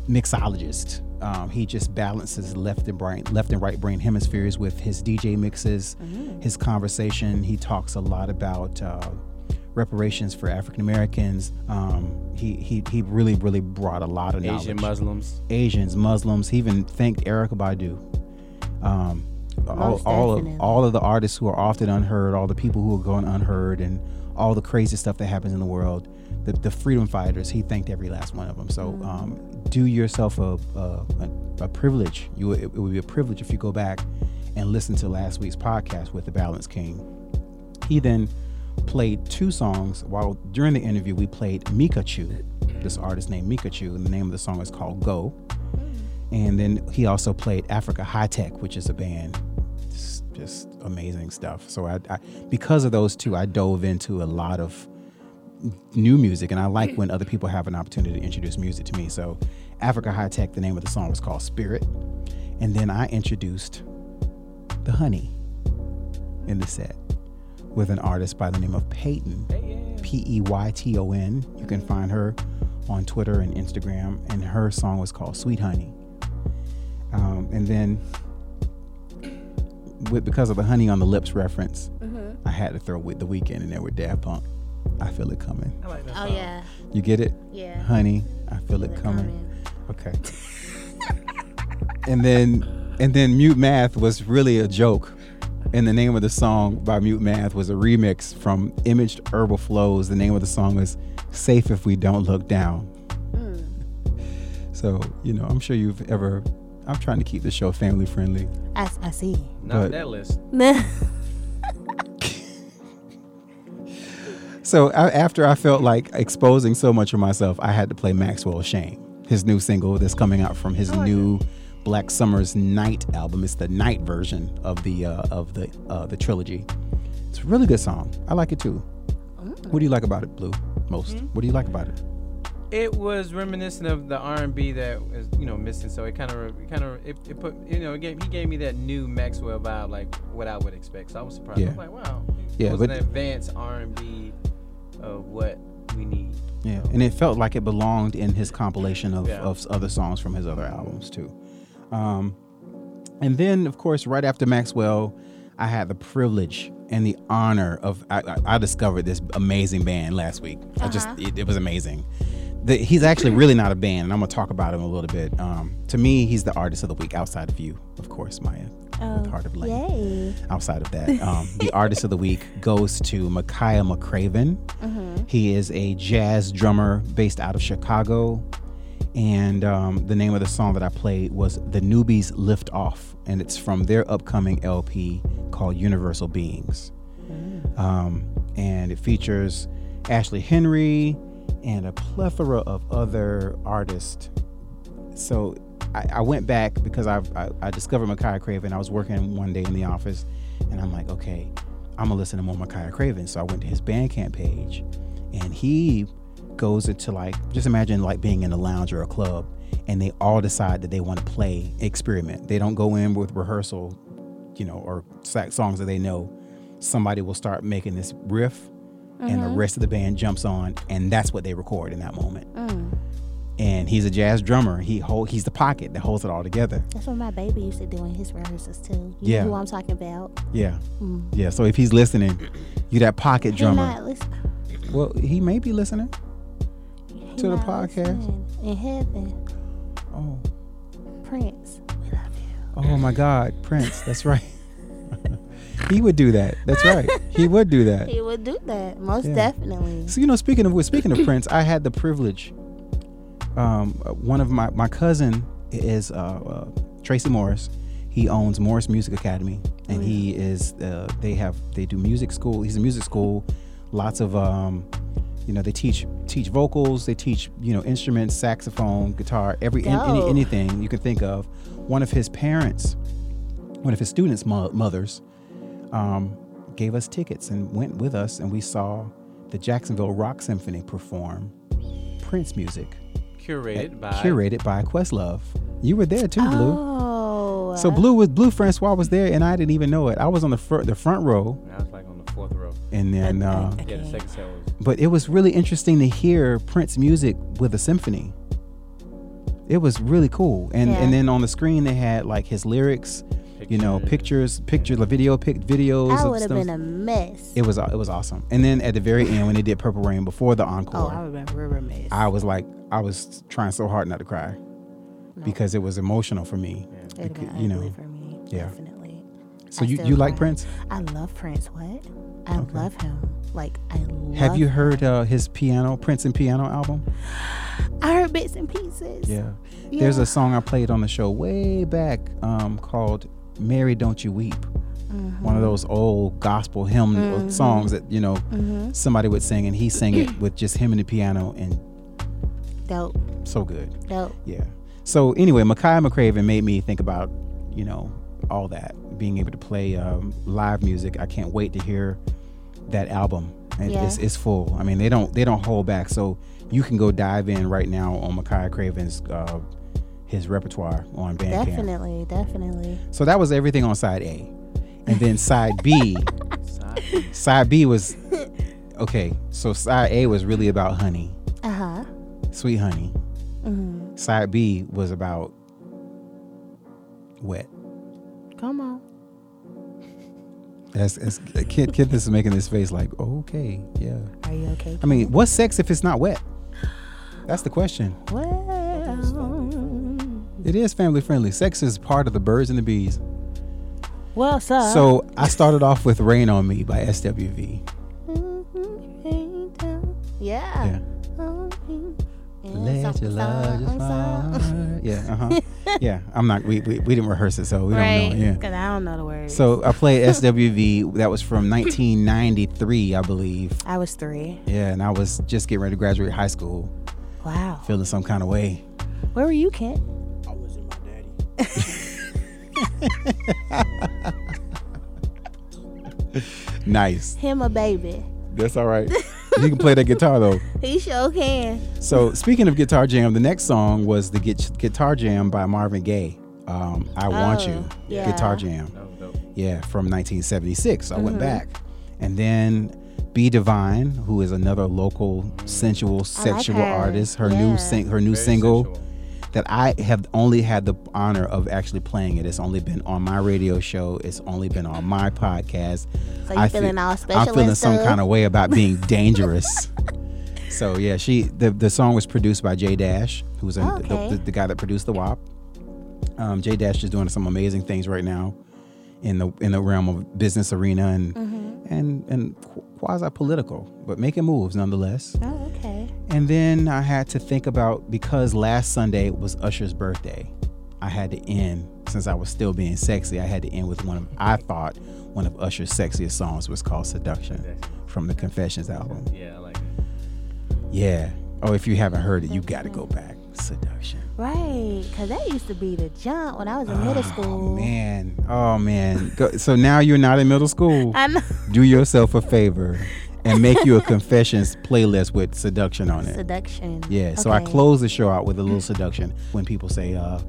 mixologist. Um, he just balances left and brain, left and right brain hemispheres with his DJ mixes, his conversation. He talks a lot about uh, reparations for African Americans. Um, he, he he really really brought a lot of knowledge. Asian Muslims. Asians, Muslims. He even thanked Erykah Badu. Um, all, all of all of the artists who are often unheard, all the people who are going unheard, and all the crazy stuff that happens in the world. The, the freedom fighters. He thanked every last one of them. So um, do yourself a, a, a, privilege. You it, it would be a privilege if you go back and listen to last week's podcast with the Balance King. He then played two songs while during the interview we played Micachu, this artist named Micachu, and the name of the song is called Go. And then he also played Africa Hitech, which is a band. Just, just amazing stuff. So I, I because of those two, I dove into a lot of new music and I like when other people have an opportunity to introduce music to me. So Africa Hitech, the name of the song was called Spirit. And then I introduced the honey in the set with an artist by the name of Peyton. P E Y T O N. You can find her on Twitter and Instagram, and her song was called Sweet Honey. Um, and then, with, because of the honey on the lips reference, I had to throw with the Weeknd in there with Daft Punk. I feel it coming. I like that Oh song. yeah. You get it? Yeah. Honey, I feel it Feel it coming. Okay. and then and then Mute Math was really a joke. And the name of the song by Mute Math was a remix from Imagined Herbal Flows. The name of the song is Safe If We Don't Look Down. Mm. So, you know, I'm sure you've ever I'm trying to keep the show family friendly. I, I see. Not But- that list. So I, after I felt like exposing so much of myself, I had to play Maxwell Shame, his new single that's coming out from his new Black Summer's Night album. It's the night version of the uh, of the uh, the trilogy. It's a really good song. I like it too. What do you like about it, Blue? Most. What do you like about it? It was reminiscent of the R&B that was, you know, missing. So it kind of, kind of, it, it put, you know, it gave, he gave me that new Maxwell vibe, like what I would expect. So I was surprised. I was like, wow, Yeah, it was but- an advanced R&B of what we need. Yeah, and it felt like it belonged in his compilation of, Yeah. of other songs from his other albums too. Um, and then, of course, right after Maxwell, I had the privilege and the honor of I, I, I discovered this amazing band last week. I just Uh-huh. it, it was amazing. the, he's actually really not a band, and I'm gonna talk about him a little bit. Um, to me, he's the artist of the week outside of you, of course, Maya. Oh, Heart of Elaine. Yay. Outside of that, um, the artist of the week goes to Makaya McCraven. He is a jazz drummer based out of Chicago, and um, the name of the song that I played was "The Newbies Lift Off," and it's from their upcoming LP called Universal Beings. Um, and it features Ashley Henry and a plethora of other artists. So I, I went back because I've, I, I discovered Makaya Craven. I was working one day in the office and I'm like, okay, I'm gonna listen to more Makaya Craven. So I went to his Bandcamp page and he goes into like, just imagine like being in a lounge or a club and they all decide that they want to play, experiment. They don't go in with rehearsal, you know, or songs that they know. Somebody will start making this riff and the mm-hmm. rest of the band jumps on and that's what they record in that moment. Mm. And he's a jazz drummer. He hold he's the pocket that holds it all together. That's what my baby used to do in his rehearsals too. You Yeah. know who I'm talking about? Yeah. Mm. Yeah. So if he's listening, you that pocket drummer. Well, he may be listening. he To the podcast? In heaven, Oh. Prince, we love you. Oh my God, Prince. That's right. he would do that. That's right. He would do that. He would do that most Yeah. definitely. So you know, speaking of speaking of Prince, I had the privilege. Um, one of my my cousin is uh, uh, Tracy Morris. He owns Morris Music Academy, and he is uh, they have they do music school. He's a music school. Lots of um, you know, they teach teach vocals. They teach you know instruments, saxophone, guitar, every an- any, anything you can think of. One of his parents, one of his students' mo- mothers, um, gave us tickets and went with us, and we saw the Jacksonville Rock Symphony perform Prince music, Curated by curated by Questlove. You were there too, Blue. Oh, So Blue was Blue Francois was there, and I didn't even know it. I was on the fir- the front row, I was like on the fourth row. and then. Uh, Yeah, the second set was. but it was really interesting to hear Prince music with a symphony. It was really cool, and Yeah. and then on the screen they had like his lyrics, you know, pictures, pictures, the video, pic, videos. I would have been a mess. It was it was awesome. And then at the very end when they did Purple Rain before the encore, oh, I encore, would have mess. I was like I was trying so hard not to cry because it was emotional for me. It would have been you know. for me. yeah. Definitely. So I you you like. Prince? I love Prince. What? I love him. Like I love. Have you heard uh, his piano Prince and Piano album? I heard bits and pieces. Yeah. There's a song I played on the show way back um, called "Mary Don't You Weep." Mm-hmm. One of those old gospel hymn songs that you know Mm-hmm. somebody would sing, and he sang it with just him and the piano, and Dope. so good. Dope. Yeah. So anyway, Makaya McCraven made me think about, you know, all that being able to play um, live music. I can't wait to hear that album. And Yeah. it's, it's full. I mean, they don't they don't hold back. So you can go dive in right now on Makaya Craven's uh, his repertoire on Bandcamp. Definitely. Definitely. So that was everything on side A, and then side B. side B was okay. So side A was really about honey, Uh huh. sweet honey. Mm-hmm. Side B was about wet. Come on. As, as kid, kid, this is making this face like, okay, yeah. Are you okay? I mean, what's sex if it's not wet? That's the question. Well. It is family friendly. Sex is part of the birds and the bees. Well, sir. So I started off with "Rain on Me" by SWV. Yeah. Yeah. Let your love just fall. Yeah, uh huh. yeah, I'm not. We, we we didn't rehearse it, so we Right. don't know. Yeah. Because I don't know the words. So I played SWV. That was from 1993, I believe. I was three. Yeah, and I was just getting ready to graduate high school, Wow. feeling some kind of way. Where were you, Kent? Nice. Him a baby. That's all right. he can play that guitar though. He sure can. So speaking of guitar jam, the next song was the guitar jam by Marvin Gaye. Um, I want Oh, you. yeah. Guitar jam. That was dope. Yeah, from 1976. I Mm-hmm. went back, and then Be Divine, who is another local sensual sexual her. artist. Her Yeah. new sing- her new Very single sensual. That I have only had the honor of actually playing it. It's only been on my radio show. It's only been on my podcast. So you I feeling feel- all special I'm feeling some kind of way about being dangerous. So yeah, she the the song was produced by Jay Dash, who's a, Okay. the, the, the guy that produced the WAP. Um, Jay Dash is doing some amazing things right now in the in the realm of business arena and Mm-hmm. and and quasi political, but making moves nonetheless. Oh, okay. And then I had to think about because last Sunday was Usher's birthday, I had to end since I was still being sexy. I had to end with one of I thought one of Usher's sexiest songs was called "Seduction" from the Confessions album. Yeah, I like it. Yeah. Oh, if you haven't heard it, you got to go back. Seduction. Right, because that used to be the jump when I was in middle Oh school. man. Oh man. Go, so now you're not in middle school. I know. Do yourself a favor and make you a confessions playlist with seduction on it. Seduction. Yeah. So I close the show out with a little seduction when people say, uh,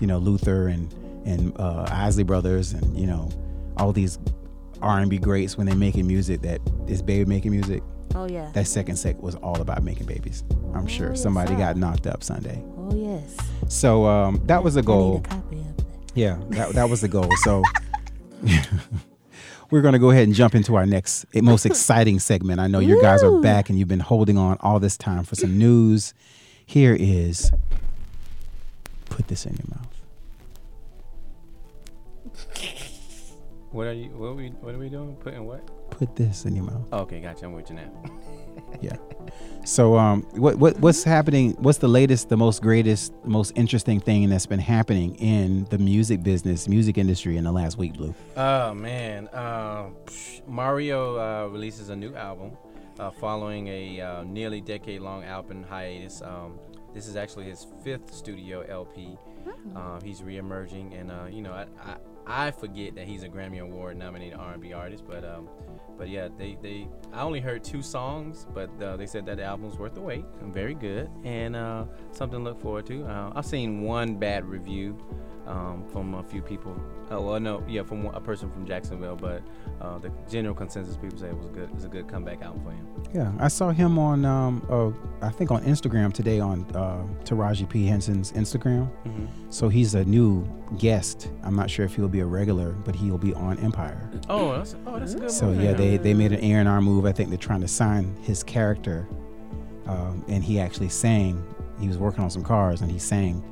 you know, Luther and and uh, Isley Brothers and you know all these R&B greats when they're making music that is baby making music. Oh, yeah. That second set was all about making babies. I'm sure yes, somebody got knocked up Sunday. Oh, yes. So um, that was a I goal. need a copy of that. Yeah, that, that was the goal. So we're going to go ahead and jump into our next eh, most exciting segment. I know you guys are back and you've been holding on all this time for some news. Here is put this in your mouth. What are you? What are we? What are we doing? Putting what? Put this in your mouth. Okay, gotcha. I'm with you now. Yeah. So um what what what's happening what's the latest the most greatest the most interesting thing that's been happening in the music business music industry in the last week blue Oh man, uh, Mario uh, releases a new album uh, following a uh, nearly decade-long album hiatus. Um, this is actually his fifth studio LP. Uh, he's re-emerging, and uh, you know, I, I I forget that he's a Grammy Award-nominated R&B artist, but um, but yeah, they they I only heard two songs, but uh, they said that the album's worth the wait. Very good, and uh, something to look forward to. Uh, I've seen one bad review um, from a few people. Oh, well, no, yeah, from a person from Jacksonville, but uh, the general consensus people say it was good. It's a good comeback album for him. Yeah, I saw him on, um, uh, I think on Instagram today on uh, Taraji P Henson's Instagram. Mm-hmm. So he's a new guest. I'm not sure if he'll be a regular, but he'll be on Empire. Oh, that's oh, that's a good. So yeah, they they made an A and R move. I think they're trying to sign his character, um, and he actually sang. He was working on some cars, and he sang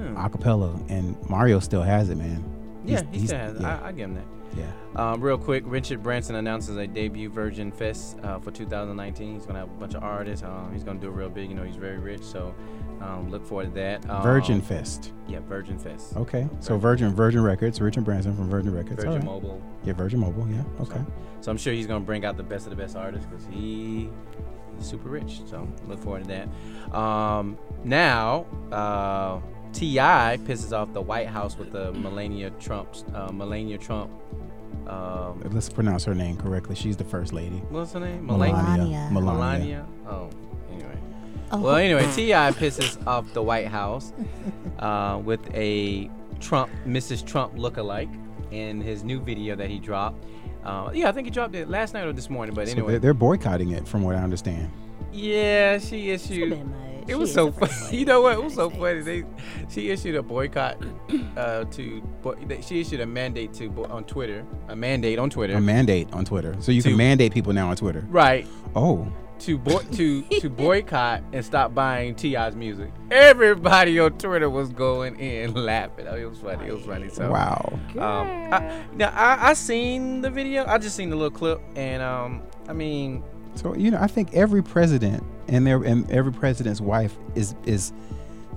Mm. a cappella. And Mario still has it, man. yeah, He's- he still has. it. yeah. I, I give him that. Yeah. Um, real quick, Richard Branson announces a debut Virgin Fest uh, for 2019. He's gonna have a bunch of artists. Um, he's gonna do it real big. You know, he's very rich, so um, look forward to that. Um, Virgin Fest. Yeah, Virgin Fest. Okay. So Virgin Virgin Records, Richard Branson from Virgin Records. Virgin right. Mobile. Yeah, Virgin Mobile. Yeah. Okay. So I'm sure he's gonna bring out the best of the best artists because he he's super rich. So look forward to that. Um, now, uh, T.I. pisses off the White House with the Melania Trump's uh, Melania Trump. Um, Let's pronounce her name correctly. She's the first lady. what's her name? Melania. Melania. Melania. Oh, anyway. Oh. Well, anyway, T.I. pisses off the White House uh, with a Trump, Mrs. Trump lookalike in his new video that he dropped. Uh, yeah, I think he dropped it last night or this morning. But So anyway, they're, they're boycotting it, from what I understand. yeah, she It's a issued. Bit much. It was so funny. You know what? It was so United funny. They, she issued a boycott uh, to. Boy, they, she issued a mandate to bo- on Twitter. A mandate on Twitter. A mandate on Twitter. So you To- can mandate people now on Twitter. right. Oh. To boy, to to boycott and stop buying T.I.'s music. Everybody on Twitter was going in laughing. Oh, it was funny. It was funny. So Wow. Um, I, now I, I seen the video. I just seen the little clip, and um, I mean, So you know, I think every president and their and every president's wife is is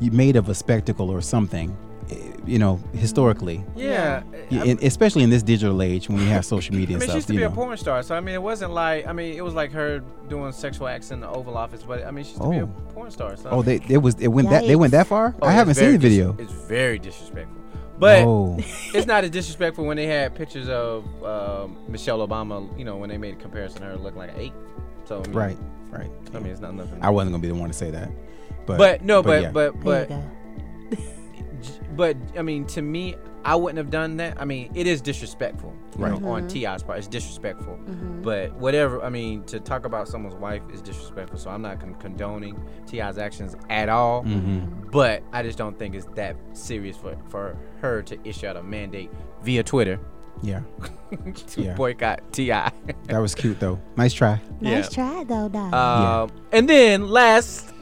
made of a spectacle or something. eh, You know, historically, yeah. Yeah, I- especially in this digital age when we have social media I and mean, she used to you be a porn star, so I mean, it wasn't like I mean, it was like her doing sexual acts in the Oval Office, but I mean, she used to be a Oh. porn star. So Oh, they it was it went that they went that far. Oh, I haven't seen very the dis- video. it's very disrespectful, but oh, it's not as disrespectful when they had pictures of um, Michelle Obama. You know, when they made a comparison, her looking like an eight. So I mean, right, right. I mean, it's not nothing. I wasn't gonna be the one to say that, but but no, but yeah. but There but but I mean, to me, I wouldn't have done that. I mean, it is disrespectful, you Right. know, on T.I.'s part. It's disrespectful. But whatever. I mean, to talk about someone's wife is disrespectful. So I'm not con- condoning T.I.'s actions at all. Mm-hmm. But I just don't think it's that serious for for her to issue out a mandate via Twitter Yeah. to Yeah. boycott Ti. That was cute though. Nice try. Nice Yeah. try though, dog. Um, And then last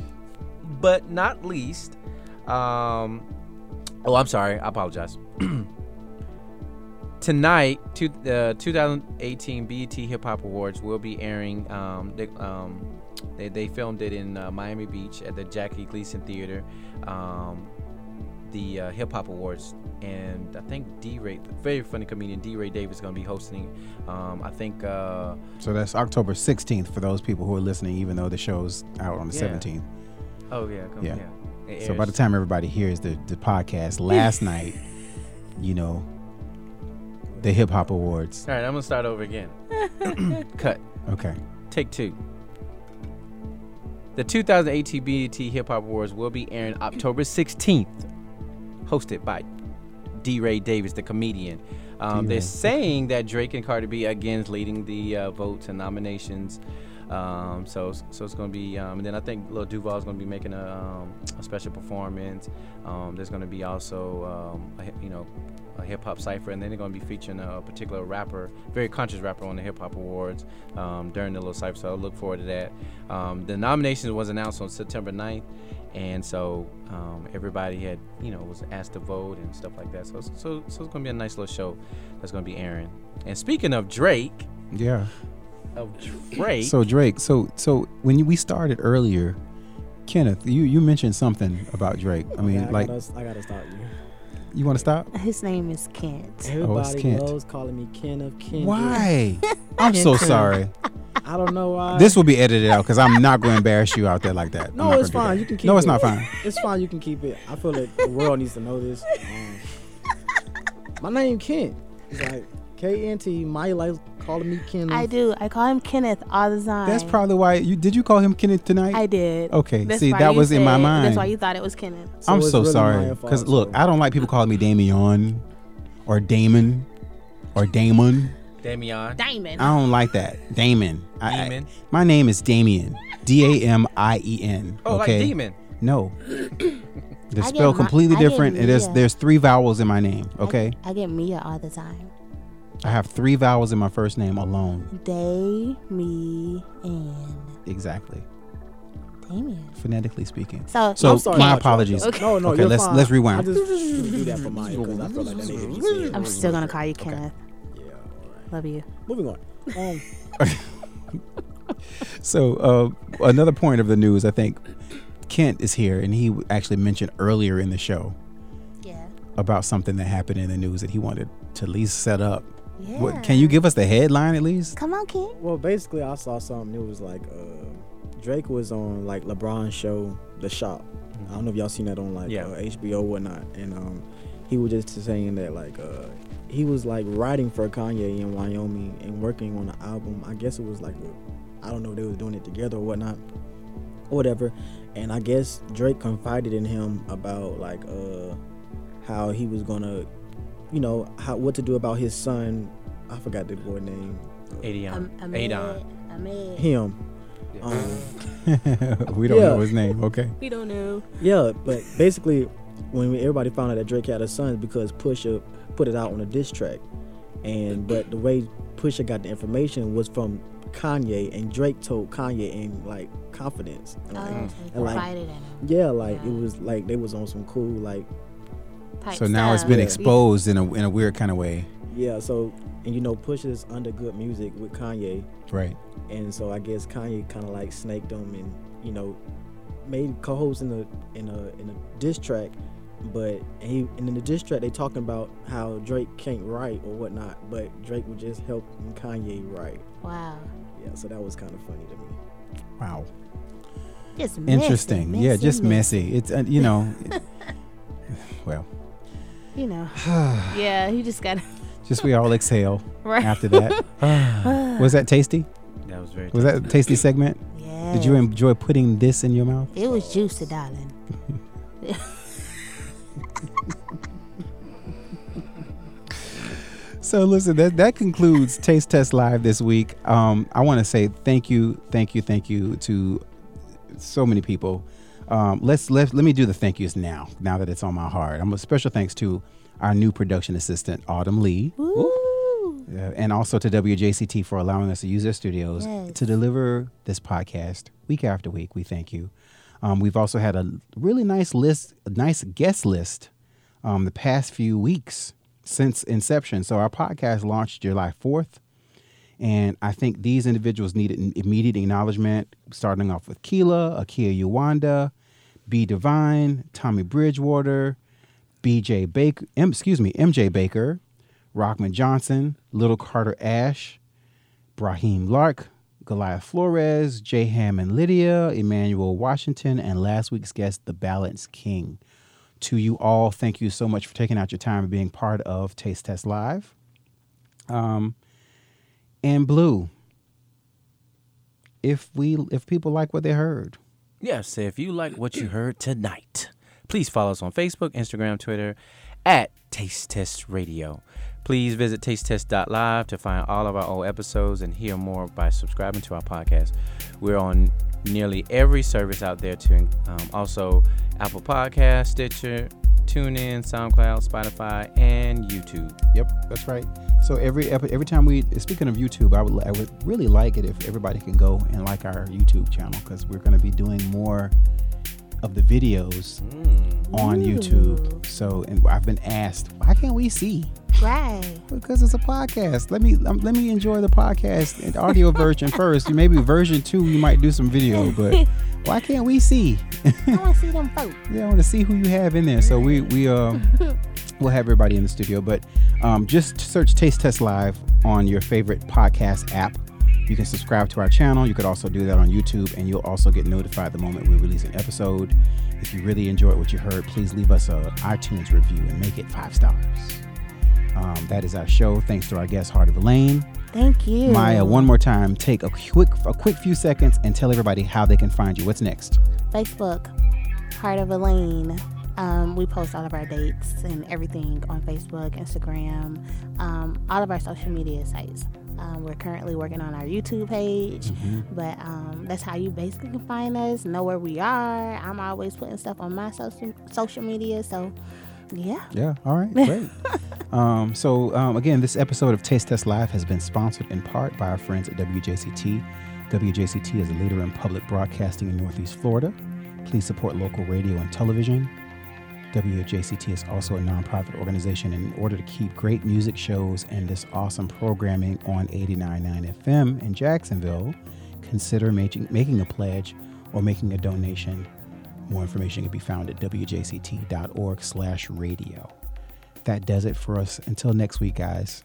but not least, um, oh, I'm sorry. I apologize. Tonight, two, the 2018 BET Hip Hop Awards will be airing. Um, they, um, they, they filmed it in uh, Miami Beach at the Jackie Gleason Theater. Um, the uh, Hip Hop Awards, and I think DeRay, the very funny comedian DeRay Davis, is going to be hosting. Um, I think. Uh, So that's October 16th for those people who are listening, even though the show's out on the Yeah. 17th. oh yeah, come, Yeah. yeah. So by the time everybody hears the, the podcast last night, you know, the Hip Hop Awards. All right, I'm gonna start over again. Cut. Okay. Take two. The 2018 BET Hip Hop Awards will be airing October 16th, hosted by DeRay Davis, the comedian. Um, they're saying that Drake and Cardi B again is leading the uh, votes and nominations. Um, so, so it's gonna be, um, and then I think Lil Duval is gonna be making a, um, a special performance. Um, there's gonna be also, um, a, you know, a hip hop cipher, and then they're gonna be featuring a particular rapper, very conscious rapper on the hip hop awards um, during the little cipher. So I look forward to that. Um, the nominations was announced on September 9th, and so um, everybody had, you know, was asked to vote and stuff like that. So, so, so it's gonna be a nice little show that's gonna be airing. And speaking of Drake, Yeah. of Drake, So Drake, so so when you- we started earlier, Kenneth, you you mentioned something about Drake. I mean, Okay, I like gotta, I gotta stop you. You want to stop? His name is Kent. Everybody Kent. loves calling me Ken of Kendrick. Why? I'm so sorry. I don't know why. This will be edited out because I'm not going to embarrass you out there like that. No, it's fine. You can keep No, it's it. not fine. It's fine. You can keep it. I feel like the world needs to know this. Um, my name Kent. It's like K N T. My like calling me Kenneth. I do. I call him Kenneth all the time. That's probably why you did. You call him Kenneth tonight? I did. Okay, That's see, that you was in my mind. That's why you thought it was Kenneth. So I'm so really sorry. Because look, I don't like people calling me Damien or Damon or Damon. Damian. Diamond. I don't like that. Damon. I- I- Damon? my name is Damien. D A M I E N. Oh, okay. like demon. No. They're spelled completely I different, and there's there's three vowels in my name. I- Okay, I, get Mia all the time. I have three vowels in my first name alone. They, me, and Exactly, Damien. phonetically speaking. So, So I'm sorry my about apologies. though. No, no, Okay, you're let's- fine. let's rewind. I just do that for mine because I feel like that needed to be said. I'm still gonna call you Kenneth. Yeah. all right. Love you. Moving on. Um, So uh, another point of the news, I think Kent is here, and he actually mentioned earlier in the show Yeah. about something that happened in the news that he wanted to at least set up. Yeah. What, can you give us the headline at least? Come on, Kent. well, basically, I saw something. It was like uh, Drake was on like LeBron's show, The Shop. I don't know if y'all seen that on like Yeah. uh, HBO or whatnot. And um, he was just saying that like uh, he was like writing for Kanye in Wyoming and working on an album. I guess it was like I don't know if they was doing it together or whatnot, or whatever. And I guess Drake confided in him about like uh, how he was gonna, you know, how what to do about his son. I forgot the boy name. Adion. Um, Adon. Ahmed. Ahmed. Him. Yeah. Um, we don't Yeah. know his name. Okay. We don't know. Yeah, but basically, when everybody found out that Drake had a son, because Pusha put it out on a diss track, and but the way Pusha got the information was from Kanye, and Drake told Kanye in like confidence. And, Oh, like, so he and, like, confided in him. yeah, like Yeah. it was like they was on some cool like Type So now it's been Yeah. exposed in a in a weird kind of way, yeah. So and you know Pusha's under good music with Kanye, right? and so I guess Kanye kind of like snaked him and you know made co-host in a in a in a diss track, but he and in the diss track they talking about how Drake can't write or whatnot, but Drake would just help Kanye write. Wow. Yeah, so that was kind of funny to me. Wow. Just messy, Interesting. yeah, messy, just messy. It's uh, you know, well, You know. yeah, you just gotta. just we all exhale right. after that. was that tasty? That was very. Was that a tasty segment? Yeah. Did you enjoy putting this in your mouth? It was juicy, darling. So listen, that that concludes Taste Test Live this week. Um, I want to say thank you, thank you, thank you to so many people. Um, let's let let me do the thank yous now. Now that it's on my heart, I'm a special thanks to our new production assistant Autumn Lee. Uh, and also to WJCT for allowing us to use their studios Yes. to deliver this podcast week after week. We thank you. Um, we've also had a really nice list, a nice guest list um, the past few weeks since inception. So our podcast launched July 4th. And I think these individuals needed immediate acknowledgement, starting off with Keela, Akia Uwanda, B. Divine, Tommy Bridgewater, BJ Baker, M, excuse me, MJ Baker, Rockman Johnson, Little Carter Ash, Brahim Lark, Goliath Flores, J. Ham and Lydia, Emmanuel Washington, and last week's guest, The Balance King. To you all, thank you so much for taking out your time and being part of Taste Test Live. Um, and Blue, if we if people like what they heard, Yes, if you like what you heard tonight, please follow us on Facebook, Instagram, Twitter at Taste Test Radio. Please visit tastetest.live to find all of our old episodes and hear more by subscribing to our podcast. We're on nearly every service out there too. Um, also, Apple Podcast, Stitcher, TuneIn, SoundCloud, Spotify, and YouTube. Yep, that's right. So every every time we speaking of YouTube, I would I would really like it if everybody can go and like our YouTube channel because we're going to be doing more of the videos on YouTube. So and I've been asked, why can't we see? Right. Because it's a podcast. Let me um, let me enjoy the podcast and audio version first. Maybe version two, we might do some video, but why can't we see? I want to see them folks. Yeah, I want to see who you have in there. So we we um we'll have everybody in the studio, but um, just search Taste Test Live on your favorite podcast app. You can subscribe to our channel. You could also do that on YouTube, and you'll also get notified the moment we release an episode. If you really enjoyed what you heard, please leave us a iTunes review and make it five stars. Um, that is our show. Thanks to our guest, Heart of Elaine. Thank you. Maya, one more time, take a quick a quick few seconds and tell everybody how they can find you. What's next? Facebook, Heart of Elaine. Um, we post all of our dates and everything on Facebook, Instagram, um, all of our social media sites. Um, we're currently working on our YouTube page, Mm-hmm. but um, that's how you basically can find us, know where we are. I'm always putting stuff on my social social media, so yeah. Yeah. All right. Great. um, so um, again, this episode of Taste Test Live has been sponsored in part by our friends at WJCT. WJCT is a leader in public broadcasting in Northeast Florida. Please support local radio and television. WJCT is also a nonprofit organization. And in order to keep great music shows and this awesome programming on 89.9 FM in Jacksonville, consider making, making a pledge or making a donation. More information can be found at wjct.org slash radio. That does it for us. Until next week, guys.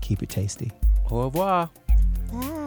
Keep it tasty. Au revoir. Bye.